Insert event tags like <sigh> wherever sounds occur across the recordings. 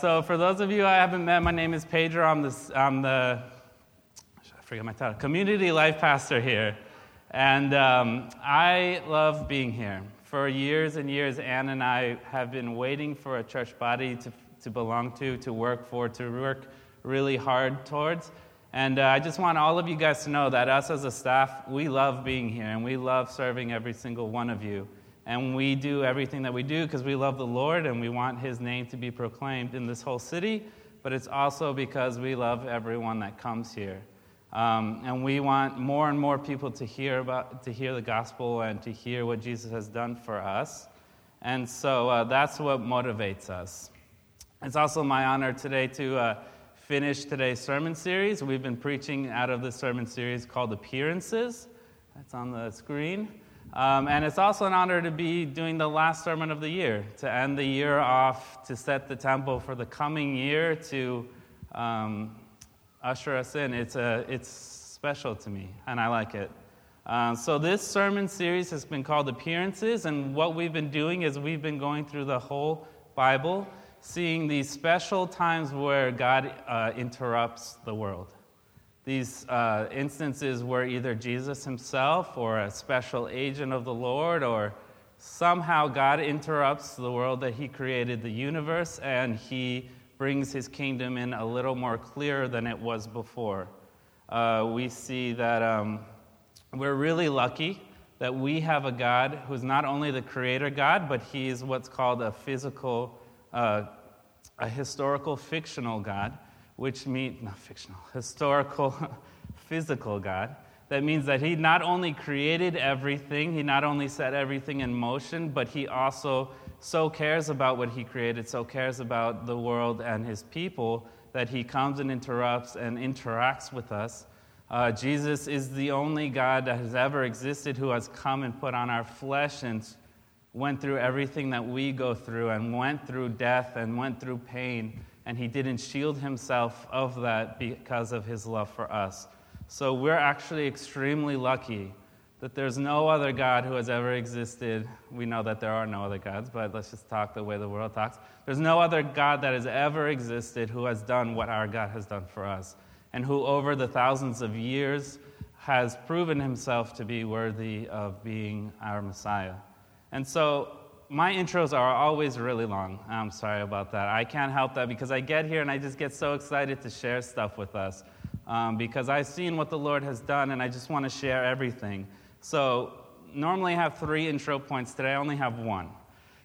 So, for those of you I haven't met, my name is Pedro. I'm the, I'm the I forget my title, community life pastor here. And um, I love being here. For years and years, Ann and I have been waiting for a church body to, to belong to, to work for, to work really hard towards. And uh, I just want all of you guys to know that us as a staff, we love being here and we love serving every single one of you. And we do everything that we do because we love the Lord and we want His name to be proclaimed in this whole city, but it's also because we love everyone that comes here. Um, and we want more and more people to hear, about, to hear the gospel and to hear what Jesus has done for us. And so uh, that's what motivates us. It's also my honor today to uh, finish today's sermon series. We've been preaching out of the sermon series called Appearances. That's on the screen. Um, and it's also an honor to be doing the last sermon of the year, to end the year off, to set the tempo for the coming year, to um, usher us in. It's, a, it's special to me, and I like it. Uh, so, this sermon series has been called Appearances, and what we've been doing is we've been going through the whole Bible, seeing these special times where God uh, interrupts the world. These uh, instances where either Jesus himself or a special agent of the Lord or somehow God interrupts the world that he created, the universe, and he brings his kingdom in a little more clear than it was before. Uh, we see that um, we're really lucky that we have a God who's not only the creator God, but he is what's called a physical, uh, a historical fictional God which means, not fictional, historical, <laughs> physical God. That means that He not only created everything, He not only set everything in motion, but He also so cares about what He created, so cares about the world and His people, that He comes and interrupts and interacts with us. Uh, Jesus is the only God that has ever existed who has come and put on our flesh and went through everything that we go through and went through death and went through pain and he didn't shield himself of that because of his love for us. So we're actually extremely lucky that there's no other God who has ever existed. We know that there are no other gods, but let's just talk the way the world talks. There's no other God that has ever existed who has done what our God has done for us, and who over the thousands of years has proven himself to be worthy of being our Messiah. And so my intros are always really long. I'm sorry about that. I can't help that because I get here and I just get so excited to share stuff with us um, because I've seen what the Lord has done and I just want to share everything. So, normally I have three intro points. Today I only have one.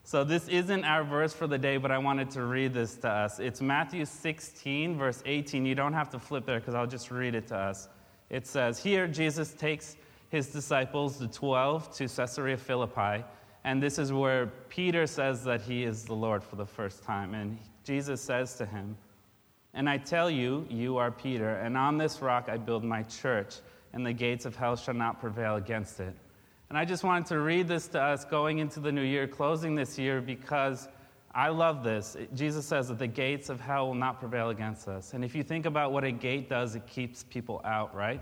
So, this isn't our verse for the day, but I wanted to read this to us. It's Matthew 16, verse 18. You don't have to flip there because I'll just read it to us. It says, Here Jesus takes his disciples, the 12, to Caesarea Philippi. And this is where Peter says that he is the Lord for the first time. And Jesus says to him, And I tell you, you are Peter, and on this rock I build my church, and the gates of hell shall not prevail against it. And I just wanted to read this to us going into the new year, closing this year, because I love this. Jesus says that the gates of hell will not prevail against us. And if you think about what a gate does, it keeps people out, right?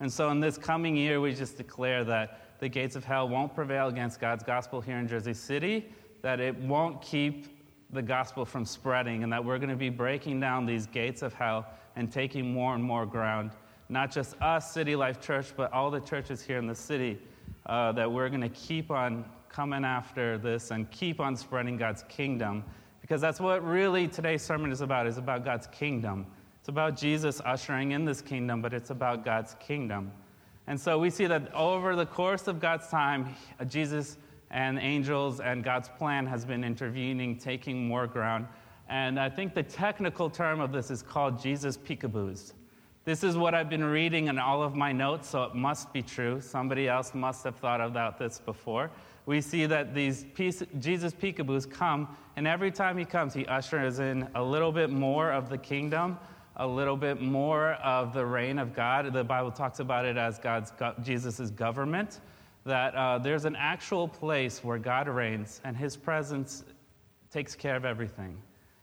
And so in this coming year, we just declare that the gates of hell won't prevail against God's gospel here in Jersey City, that it won't keep the gospel from spreading, and that we're going to be breaking down these gates of hell and taking more and more ground. Not just us, City Life Church, but all the churches here in the city, uh, that we're going to keep on coming after this and keep on spreading God's kingdom. Because that's what really today's sermon is about, is about God's kingdom. It's about Jesus ushering in this kingdom, but it's about God's kingdom. And so we see that over the course of God's time, Jesus and angels and God's plan has been intervening, taking more ground. And I think the technical term of this is called Jesus peekaboos. This is what I've been reading in all of my notes, so it must be true. Somebody else must have thought about this before. We see that these piece, Jesus peekaboos come, and every time he comes, he ushers in a little bit more of the kingdom, a little bit more of the reign of God. The Bible talks about it as God's Jesus' government. That uh, there's an actual place where God reigns and His presence takes care of everything.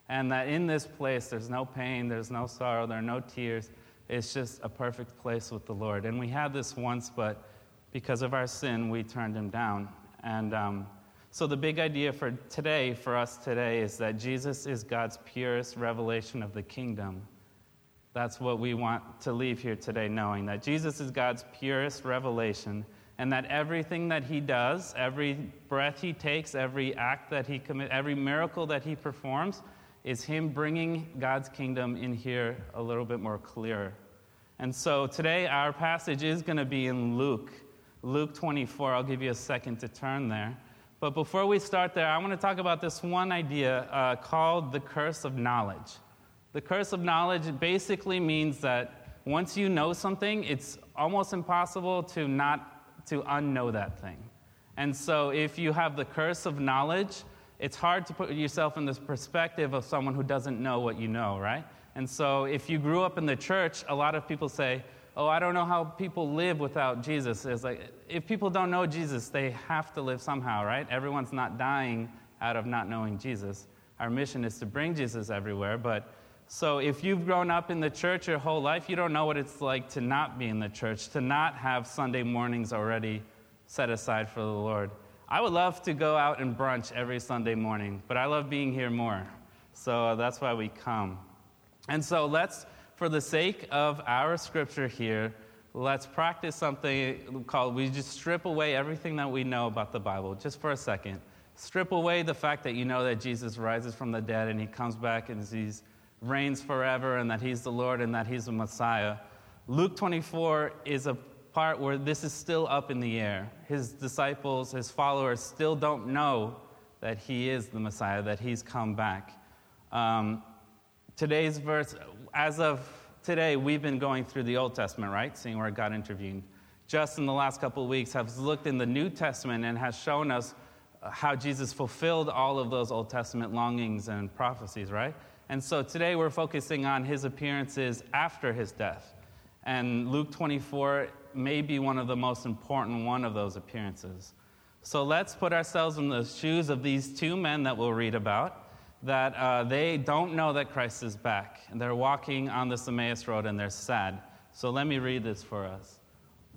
And that in this place, there's no pain, there's no sorrow, there are no tears. It's just a perfect place with the Lord. And we had this once, but because of our sin, we turned Him down. And um, So, the big idea for today, for us today, is that Jesus is God's purest revelation of the kingdom. That's what we want to leave here today, knowing that Jesus is God's purest revelation, and that everything that he does, every breath he takes, every act that he commits, every miracle that he performs, is him bringing God's kingdom in here a little bit more clear. And so today, our passage is going to be in Luke, Luke 24. I'll give you a second to turn there. But before we start there, I want to talk about this one idea uh, called the curse of knowledge. The curse of knowledge basically means that once you know something, it's almost impossible to not to unknow that thing. And so if you have the curse of knowledge, it's hard to put yourself in the perspective of someone who doesn't know what you know, right? And so if you grew up in the church, a lot of people say, oh, I don't know how people live without Jesus. It's like, if people don't know Jesus, they have to live somehow, right? Everyone's not dying out of not knowing Jesus. Our mission is to bring Jesus everywhere, but so if you've grown up in the church your whole life, you don't know what it's like to not be in the church, to not have Sunday mornings already set aside for the Lord. I would love to go out and brunch every Sunday morning, but I love being here more. So that's why we come. And so let's for the sake of our scripture here, let's practice something called we just strip away everything that we know about the Bible just for a second. Strip away the fact that you know that Jesus rises from the dead and he comes back and he reigns forever and that he's the Lord and that he's the Messiah. Luke 24 is a part where this is still up in the air. His disciples, his followers still don't know that he is the Messiah, that he's come back. Um, today's verse, as of today, we've been going through the Old Testament, right? Seeing where God intervened. Just in the last couple of weeks, have looked in the New Testament and has shown us how Jesus fulfilled all of those Old Testament longings and prophecies, right? And so today we're focusing on his appearances after his death. And Luke 24 may be one of the most important one of those appearances. So let's put ourselves in the shoes of these two men that we'll read about that uh, they don't know that Christ is back. And they're walking on the Emmaus Road and they're sad. So let me read this for us.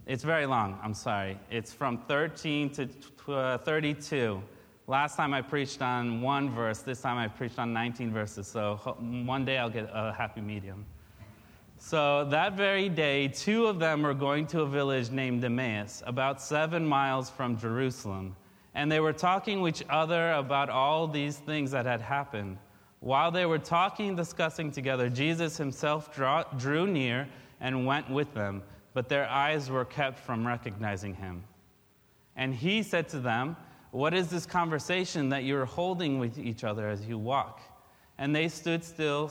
It's very long, I'm sorry. It's from 13 to uh, 32. Last time I preached on one verse, this time I preached on 19 verses. So one day I'll get a happy medium. So that very day, two of them were going to a village named Emmaus, about seven miles from Jerusalem and they were talking with each other about all these things that had happened. While they were talking discussing together, Jesus himself draw, drew near and went with them, but their eyes were kept from recognizing him. And he said to them, What is this conversation that you are holding with each other as you walk? And they stood still,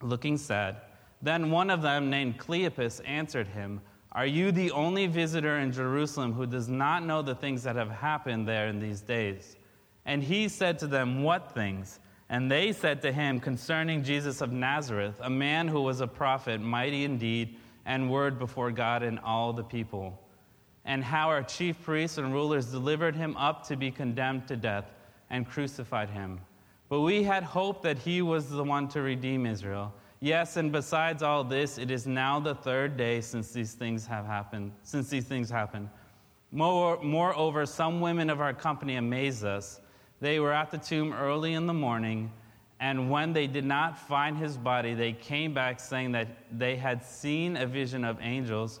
looking sad. Then one of them, named Cleopas, answered him, are you the only visitor in Jerusalem who does not know the things that have happened there in these days? And he said to them, What things? And they said to him, Concerning Jesus of Nazareth, a man who was a prophet, mighty indeed, and word before God and all the people. And how our chief priests and rulers delivered him up to be condemned to death and crucified him. But we had hoped that he was the one to redeem Israel. Yes, and besides all this, it is now the third day since these things have happened, since these things happened. More, moreover, some women of our company amazed us. They were at the tomb early in the morning, and when they did not find his body, they came back saying that they had seen a vision of angels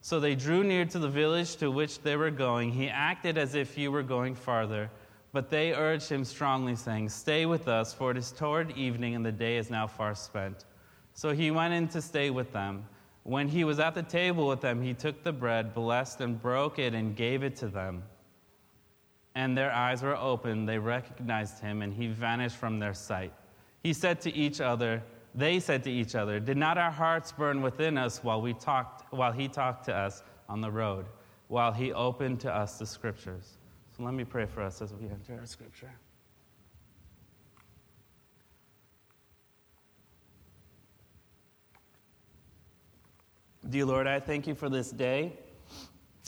So they drew near to the village to which they were going. He acted as if he were going farther, but they urged him strongly, saying, Stay with us, for it is toward evening, and the day is now far spent. So he went in to stay with them. When he was at the table with them, he took the bread, blessed and broke it, and gave it to them. And their eyes were opened. They recognized him, and he vanished from their sight. He said to each other, they said to each other, Did not our hearts burn within us while, we talked, while he talked to us on the road, while he opened to us the scriptures? So let me pray for us as we enter our scripture. Dear Lord, I thank you for this day.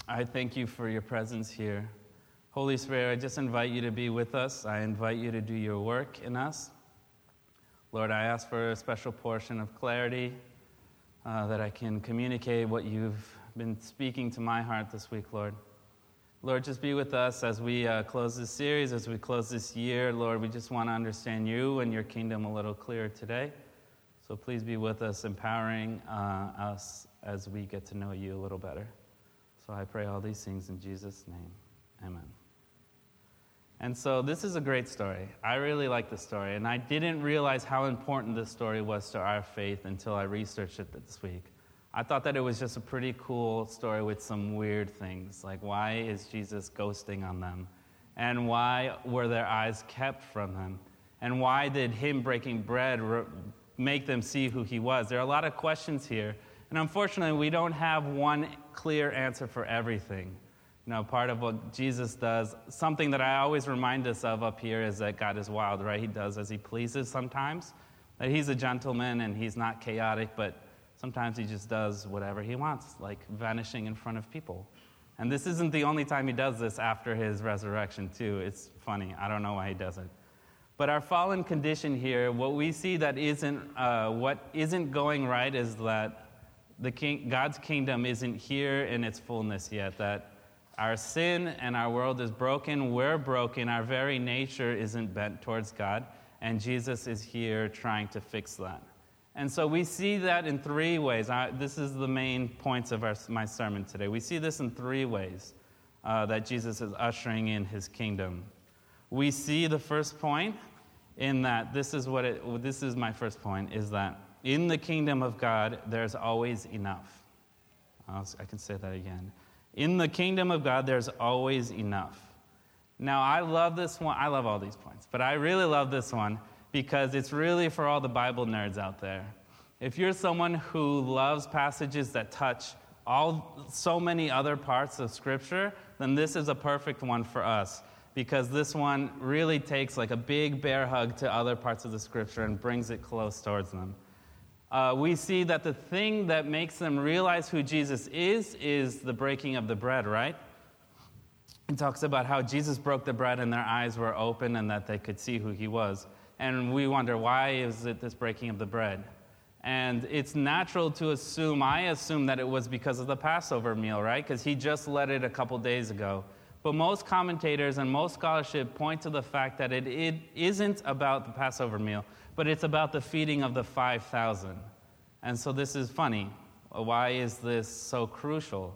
I thank you for your presence here. Holy Spirit, I just invite you to be with us. I invite you to do your work in us. Lord, I ask for a special portion of clarity uh, that I can communicate what you've been speaking to my heart this week, Lord. Lord, just be with us as we uh, close this series, as we close this year. Lord, we just want to understand you and your kingdom a little clearer today. So please be with us, empowering uh, us as we get to know you a little better. So I pray all these things in Jesus' name. Amen. And so this is a great story. I really like the story, and I didn't realize how important this story was to our faith until I researched it this week. I thought that it was just a pretty cool story with some weird things, like why is Jesus ghosting on them? And why were their eyes kept from him? And why did him breaking bread make them see who he was? There are a lot of questions here, and unfortunately, we don't have one clear answer for everything. You know, part of what Jesus does, something that I always remind us of up here is that God is wild, right? He does as he pleases sometimes. That he's a gentleman and he's not chaotic, but sometimes he just does whatever he wants, like vanishing in front of people. And this isn't the only time he does this after his resurrection, too. It's funny. I don't know why he does it. But our fallen condition here, what we see that isn't, uh, what isn't going right is that the king, God's kingdom isn't here in its fullness yet, that our sin and our world is broken. We're broken. Our very nature isn't bent towards God. And Jesus is here trying to fix that. And so we see that in three ways. I, this is the main points of our, my sermon today. We see this in three ways uh, that Jesus is ushering in his kingdom. We see the first point in that this is what it, this is my first point is that in the kingdom of God, there's always enough. I can say that again. In the kingdom of God, there's always enough. Now, I love this one. I love all these points, but I really love this one because it's really for all the Bible nerds out there. If you're someone who loves passages that touch all so many other parts of Scripture, then this is a perfect one for us because this one really takes like a big bear hug to other parts of the Scripture and brings it close towards them uh, we see that the thing that makes them realize who Jesus is is the breaking of the bread, right? It talks about how Jesus broke the bread and their eyes were open and that they could see who he was. And we wonder, why is it this breaking of the bread? And it's natural to assume, I assume that it was because of the Passover meal, right? Because he just led it a couple days ago. But most commentators and most scholarship point to the fact that it, it isn't about the Passover meal, but it's about the feeding of the 5,000. And so this is funny. Why is this so crucial?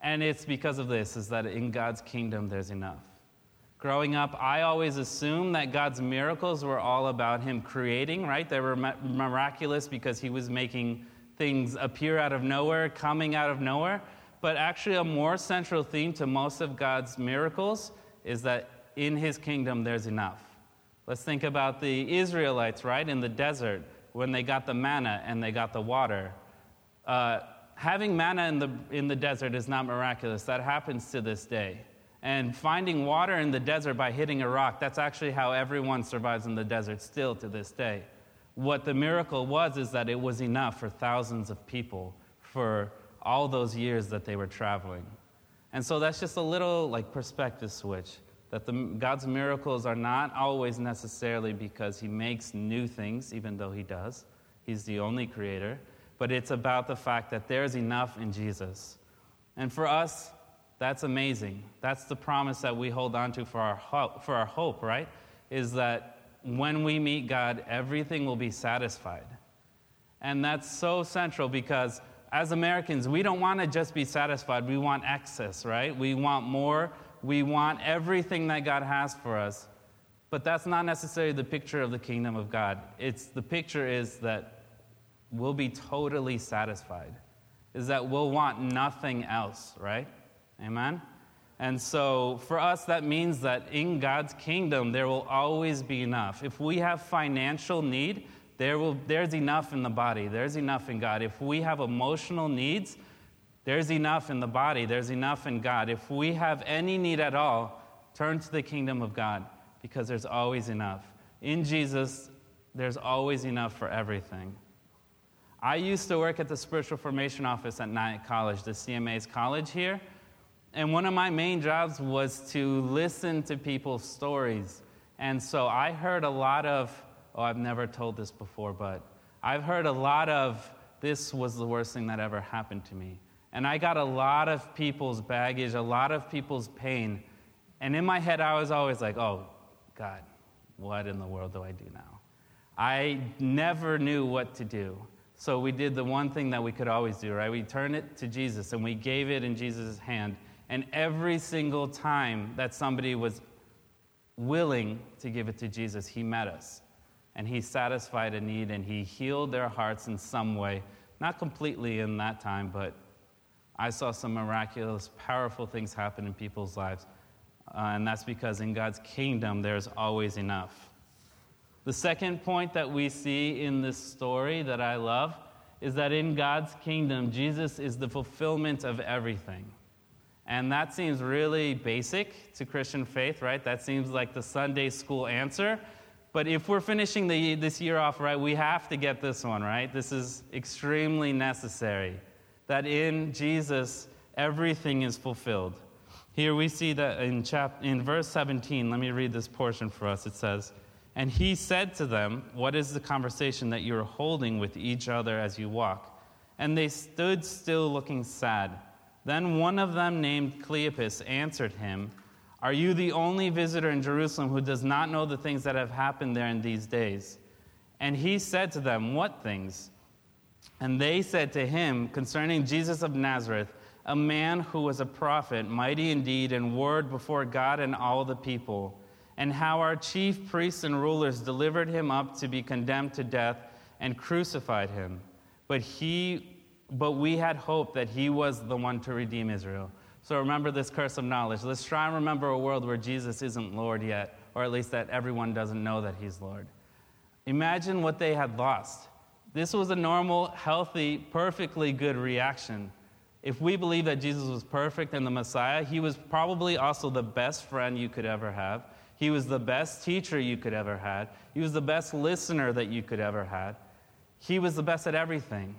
And it's because of this is that in God's kingdom there's enough. Growing up, I always assumed that God's miracles were all about him creating, right? They were miraculous because he was making things appear out of nowhere, coming out of nowhere. But actually, a more central theme to most of God's miracles is that in his kingdom there's enough. Let's think about the Israelites, right, in the desert when they got the manna and they got the water. Uh, having manna in the, in the desert is not miraculous. That happens to this day. And finding water in the desert by hitting a rock, that's actually how everyone survives in the desert still to this day. What the miracle was is that it was enough for thousands of people for all those years that they were traveling. And so that's just a little like perspective switch that the, God's miracles are not always necessarily because He makes new things, even though He does. He's the only creator. But it's about the fact that there's enough in Jesus. And for us, that's amazing. That's the promise that we hold on to for our, for our hope, right? Is that when we meet God, everything will be satisfied. And that's so central because as Americans, we don't want to just be satisfied. We want excess, right? We want more we want everything that God has for us. But that's not necessarily the picture of the kingdom of God. It's the picture is that we'll be totally satisfied. Is that we'll want nothing else, right? Amen. And so for us that means that in God's kingdom there will always be enough. If we have financial need, there will, there's enough in the body. There's enough in God. If we have emotional needs, there's enough in the body, there's enough in God. If we have any need at all, turn to the kingdom of God because there's always enough. In Jesus, there's always enough for everything. I used to work at the Spiritual Formation Office at Nyack College, the CMA's college here. And one of my main jobs was to listen to people's stories. And so I heard a lot of, oh, I've never told this before, but I've heard a lot of, this was the worst thing that ever happened to me. And I got a lot of people's baggage, a lot of people's pain. And in my head, I was always like, oh, God, what in the world do I do now? I never knew what to do. So we did the one thing that we could always do, right? We turned it to Jesus and we gave it in Jesus' hand. And every single time that somebody was willing to give it to Jesus, he met us. And he satisfied a need and he healed their hearts in some way. Not completely in that time, but I saw some miraculous, powerful things happen in people's lives. Uh, and that's because in God's kingdom, there's always enough. The second point that we see in this story that I love is that in God's kingdom, Jesus is the fulfillment of everything. And that seems really basic to Christian faith, right? That seems like the Sunday school answer. But if we're finishing the, this year off right, we have to get this one, right? This is extremely necessary. That in Jesus, everything is fulfilled. Here we see that in, chap- in verse 17, let me read this portion for us. It says, And he said to them, What is the conversation that you are holding with each other as you walk? And they stood still looking sad. Then one of them, named Cleopas, answered him, Are you the only visitor in Jerusalem who does not know the things that have happened there in these days? And he said to them, What things? And they said to him, Concerning Jesus of Nazareth, a man who was a prophet, mighty indeed in word before God and all the people, and how our chief priests and rulers delivered him up to be condemned to death and crucified him. But he but we had hoped that he was the one to redeem Israel. So remember this curse of knowledge. Let's try and remember a world where Jesus isn't Lord yet, or at least that everyone doesn't know that he's Lord. Imagine what they had lost. This was a normal, healthy, perfectly good reaction. If we believe that Jesus was perfect and the Messiah, he was probably also the best friend you could ever have. He was the best teacher you could ever had. He was the best listener that you could ever had. He was the best at everything.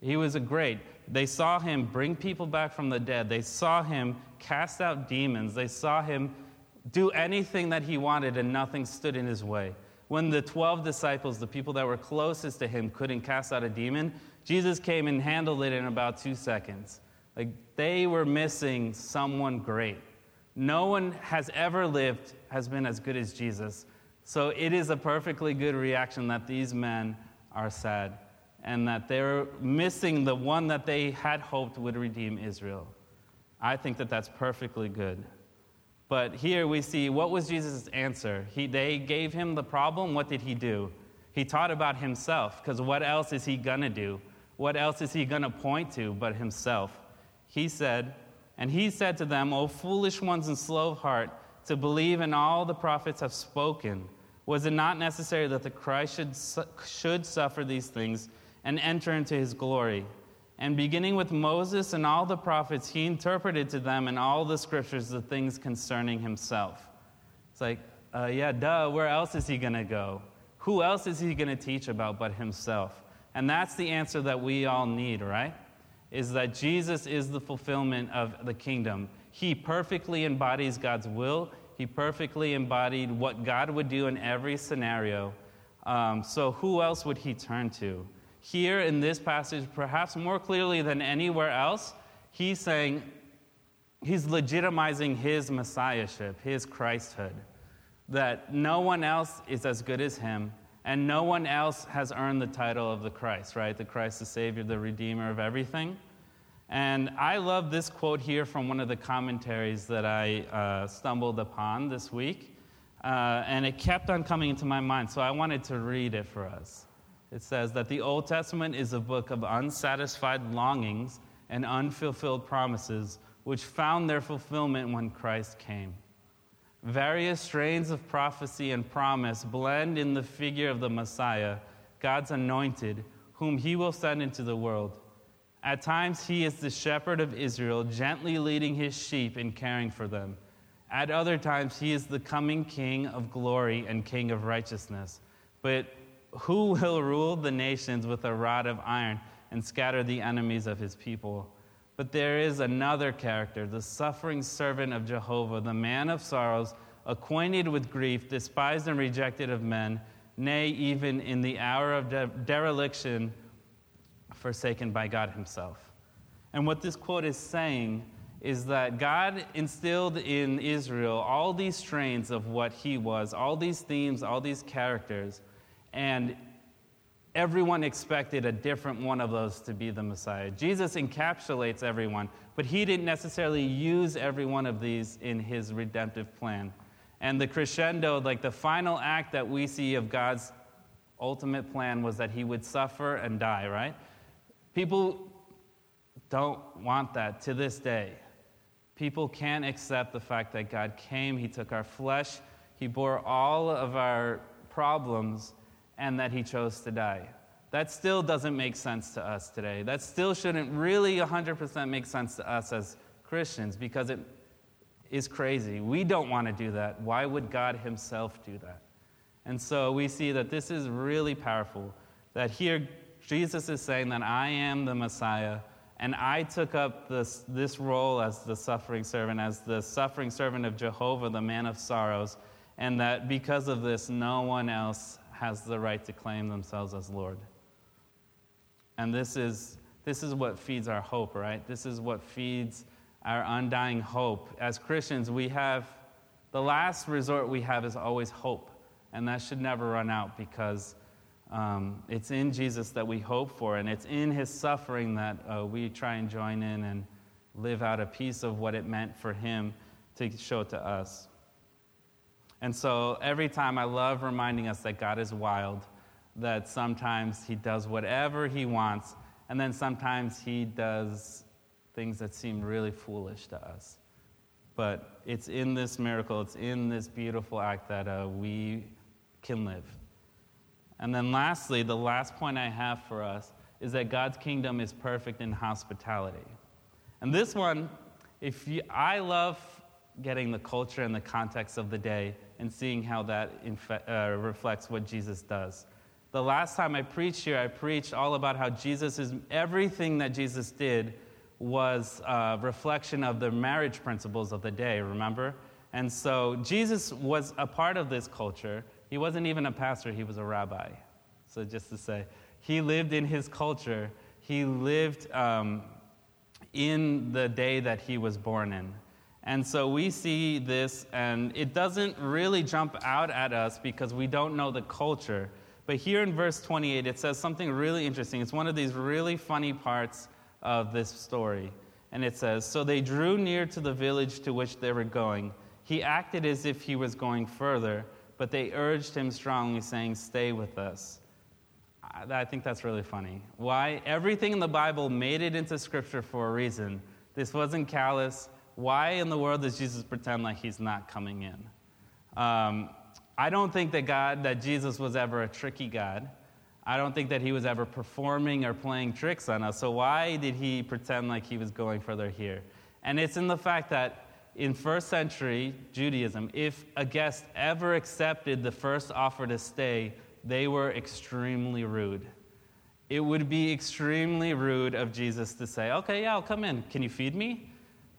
He was a great. They saw him bring people back from the dead. They saw him cast out demons. They saw him do anything that he wanted, and nothing stood in his way. When the 12 disciples, the people that were closest to him, couldn't cast out a demon, Jesus came and handled it in about two seconds. Like they were missing someone great. No one has ever lived has been as good as Jesus. So it is a perfectly good reaction that these men are sad and that they're missing the one that they had hoped would redeem Israel. I think that that's perfectly good. But here we see what was Jesus' answer? He, they gave him the problem. What did he do? He taught about himself, because what else is he going to do? What else is he going to point to but himself? He said, And he said to them, O foolish ones and slow of heart, to believe in all the prophets have spoken. Was it not necessary that the Christ should, should suffer these things and enter into his glory. And beginning with Moses and all the prophets, he interpreted to them in all the scriptures the things concerning himself. It's like, uh, yeah, duh, where else is he going to go? Who else is he going to teach about but himself? And that's the answer that we all need, right? Is that Jesus is the fulfillment of the kingdom. He perfectly embodies God's will, he perfectly embodied what God would do in every scenario. Um, so, who else would he turn to? Here in this passage, perhaps more clearly than anywhere else, he's saying he's legitimizing his messiahship, his Christhood. That no one else is as good as him, and no one else has earned the title of the Christ, right? The Christ, the Savior, the Redeemer of everything. And I love this quote here from one of the commentaries that I uh, stumbled upon this week. Uh, and it kept on coming into my mind, so I wanted to read it for us it says that the Old Testament is a book of unsatisfied longings and unfulfilled promises, which found their fulfillment when Christ came. Various strains of prophecy and promise blend in the figure of the Messiah, God's anointed, whom he will send into the world. At times, he is the shepherd of Israel, gently leading his sheep and caring for them. At other times, he is the coming king of glory and king of righteousness. But who will rule the nations with a rod of iron and scatter the enemies of his people? But there is another character, the suffering servant of Jehovah, the man of sorrows, acquainted with grief, despised and rejected of men, nay, even in the hour of de- dereliction, forsaken by God himself. And what this quote is saying is that God instilled in Israel all these strains of what he was, all these themes, all these characters, and everyone expected a different one of those to be the Messiah. Jesus encapsulates everyone, but he didn't necessarily use every one of these in his redemptive plan. And the crescendo, like the final act that we see of God's ultimate plan, was that he would suffer and die, right? People don't want that to this day. People can't accept the fact that God came, He took our flesh, He bore all of our problems, and that He chose to die. That still doesn't make sense to us today. That still shouldn't really 100% make sense to us as Christians because it is crazy. We don't want to do that. Why would God Himself do that? And so we see that this is really powerful. That here Jesus is saying that I am the Messiah and I took up this, this role as the suffering servant, as the suffering servant of Jehovah, the man of sorrows, and that because of this, no one else has the right to claim themselves as Lord. And this is, this is what feeds our hope, right? This is what feeds our undying hope. As Christians, we have the last resort we have is always hope, and that should never run out because um, it's in Jesus that we hope for, and it's in his suffering that uh, we try and join in and live out a piece of what it meant for him to show to us. And so every time I love reminding us that God is wild, that sometimes he does whatever he wants, and then sometimes he does things that seem really foolish to us. But it's in this miracle, it's in this beautiful act that uh, we can live. And then, lastly, the last point I have for us is that God's kingdom is perfect in hospitality. And this one, if you, I love getting the culture and the context of the day and seeing how that infe- uh, reflects what Jesus does. The last time I preached here, I preached all about how Jesus is everything that Jesus did was a reflection of the marriage principles of the day, remember? And so Jesus was a part of this culture, he wasn't even a pastor, he was a rabbi. So, just to say, he lived in his culture, he lived um, in the day that he was born in. And so we see this, and it doesn't really jump out at us because we don't know the culture. But here in verse 28, it says something really interesting. It's one of these really funny parts of this story. And it says So they drew near to the village to which they were going. He acted as if he was going further but they urged him strongly, saying, Stay with us. I think that's really funny. Why? Everything in the Bible made it into Scripture for a reason. This wasn't callous. Why in the world does Jesus pretend like he's not coming in? Um, I don't think that God, that Jesus was ever a tricky God. I don't think that he was ever performing or playing tricks on us. So why did he pretend like he was going further here? And it's in the fact that in first century Judaism, if a guest ever accepted the first offer to stay, they were extremely rude. It would be extremely rude of Jesus to say, Okay, yeah, I'll come in. Can you feed me?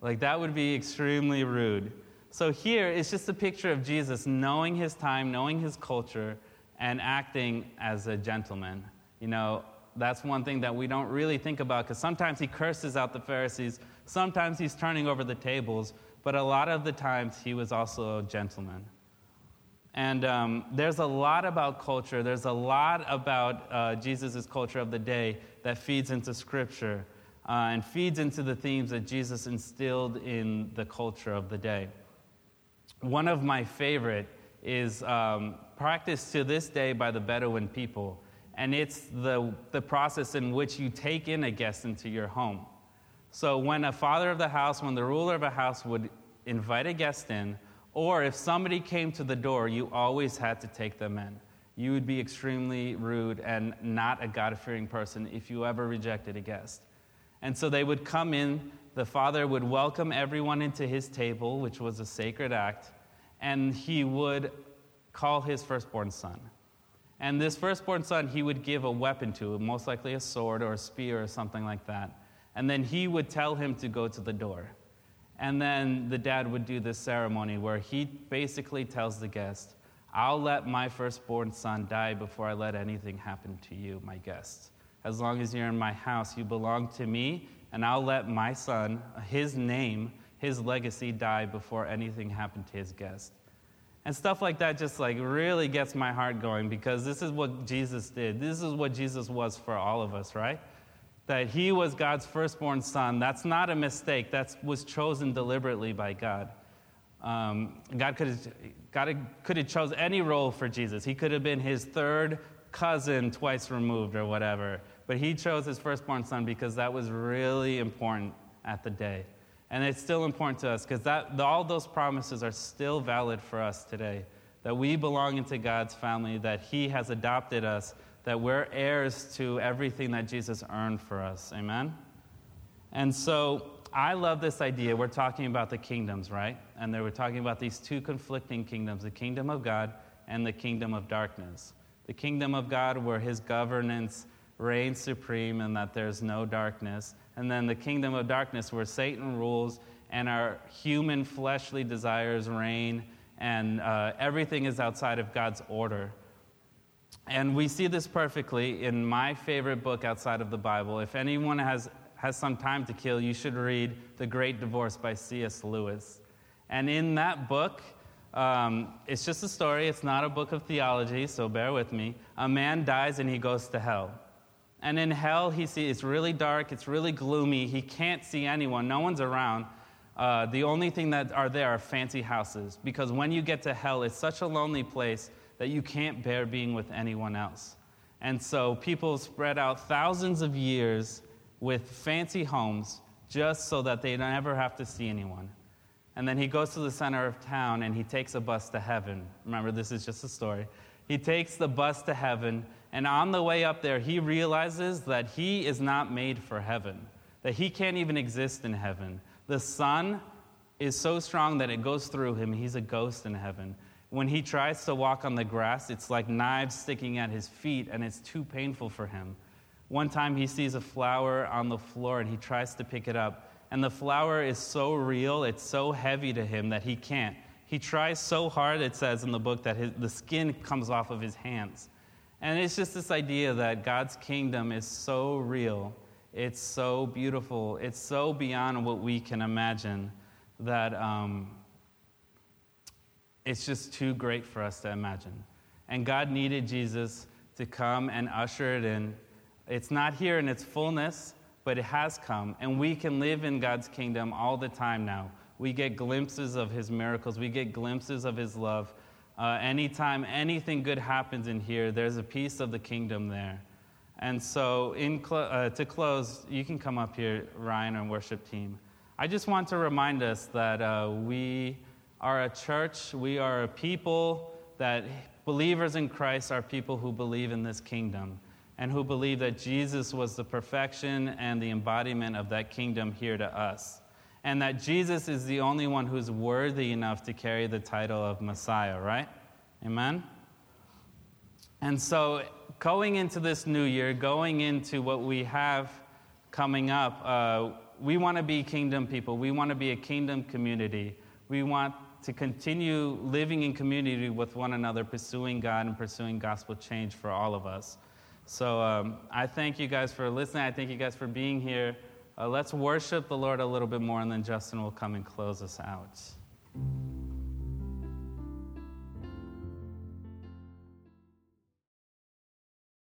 Like, that would be extremely rude. So, here it's just a picture of Jesus knowing his time, knowing his culture, and acting as a gentleman. You know, that's one thing that we don't really think about because sometimes he curses out the Pharisees, sometimes he's turning over the tables, but a lot of the times he was also a gentleman. And um, there's a lot about culture, there's a lot about uh, Jesus' culture of the day that feeds into Scripture uh, and feeds into the themes that Jesus instilled in the culture of the day. One of my favorite is um, practiced to this day by the Bedouin people, and it's the, the process in which you take in a guest into your home. So, when a father of the house, when the ruler of a house would invite a guest in, or if somebody came to the door, you always had to take them in. You would be extremely rude and not a God fearing person if you ever rejected a guest. And so they would come in, the father would welcome everyone into his table, which was a sacred act, and he would call his firstborn son. And this firstborn son, he would give a weapon to, most likely a sword or a spear or something like that. And then he would tell him to go to the door. And then the dad would do this ceremony where he basically tells the guest, I'll let my firstborn son die before I let anything happen to you, my guest. As long as you're in my house, you belong to me, and I'll let my son, his name, his legacy die before anything happened to his guest. And stuff like that just like really gets my heart going because this is what Jesus did. This is what Jesus was for all of us, right? That he was God's firstborn son. That's not a mistake. That was chosen deliberately by God. Um, God could have, God could have chose any role for Jesus. He could have been his third cousin twice removed or whatever. But he chose his firstborn son because that was really important at the day. And it's still important to us because all those promises are still valid for us today. That we belong into God's family, that He has adopted us, that we're heirs to everything that Jesus earned for us. Amen? And so I love this idea. We're talking about the kingdoms, right? And they were talking about these two conflicting kingdoms the kingdom of God and the kingdom of darkness. The kingdom of God, where His governance reigns supreme and that there's no darkness and then the kingdom of darkness where Satan rules and our human fleshly desires reign and uh, everything is outside of God's order. And we see this perfectly in my favorite book outside of the Bible. If anyone has, has some time to kill, you should read The Great Divorce by C.S. Lewis. And in that book, um, it's just a story, it's not a book of theology, so bear with me. A man dies and he goes to hell. And in hell, he sees it's really dark, it's really gloomy. He can't see anyone, no one's around. Uh, the only thing that are there are fancy houses because when you get to hell, it's such a lonely place that you can't bear being with anyone else. And so people spread out thousands of years with fancy homes just so that they never have to see anyone. And then he goes to the center of town and he takes a bus to heaven. Remember, this is just a story. He takes the bus to heaven and on the way up there, he realizes that he is not made for heaven, that he can't even exist in heaven. The sun is so strong that it goes through him. He's a ghost in heaven. When he tries to walk on the grass, it's like knives sticking at his feet, and it's too painful for him. One time he sees a flower on the floor and he tries to pick it up, and the flower is so real, it's so heavy to him that he can't. He tries so hard, it says in the book, that his, the skin comes off of his hands. And it's just this idea that God's kingdom is so real, it's so beautiful, it's so beyond what we can imagine that um, it's just too great for us to imagine. And God needed Jesus to come and usher it in. It's not here in its fullness, but it has come. And we can live in God's kingdom all the time now. We get glimpses of his miracles, we get glimpses of his love. Uh, anytime anything good happens in here, there's a piece of the kingdom there. And so, cl- uh, to close, you can come up here, Ryan, and worship team. I just want to remind us that uh, we are a church, we are a people that believers in Christ are people who believe in this kingdom and who believe that Jesus was the perfection and the embodiment of that kingdom here to us and that Jesus is the only one who's worthy enough to carry the title of Messiah, right? Amen? And so, going into this new year, going into what we have coming up, uh, we want to be kingdom people. We want to be a kingdom community. We want to continue living in community with one another, pursuing God and pursuing gospel change for all of us. So um, I thank you guys for listening. I thank you guys for being here. Uh, let's worship the Lord a little bit more, and then Justin will come and close us out.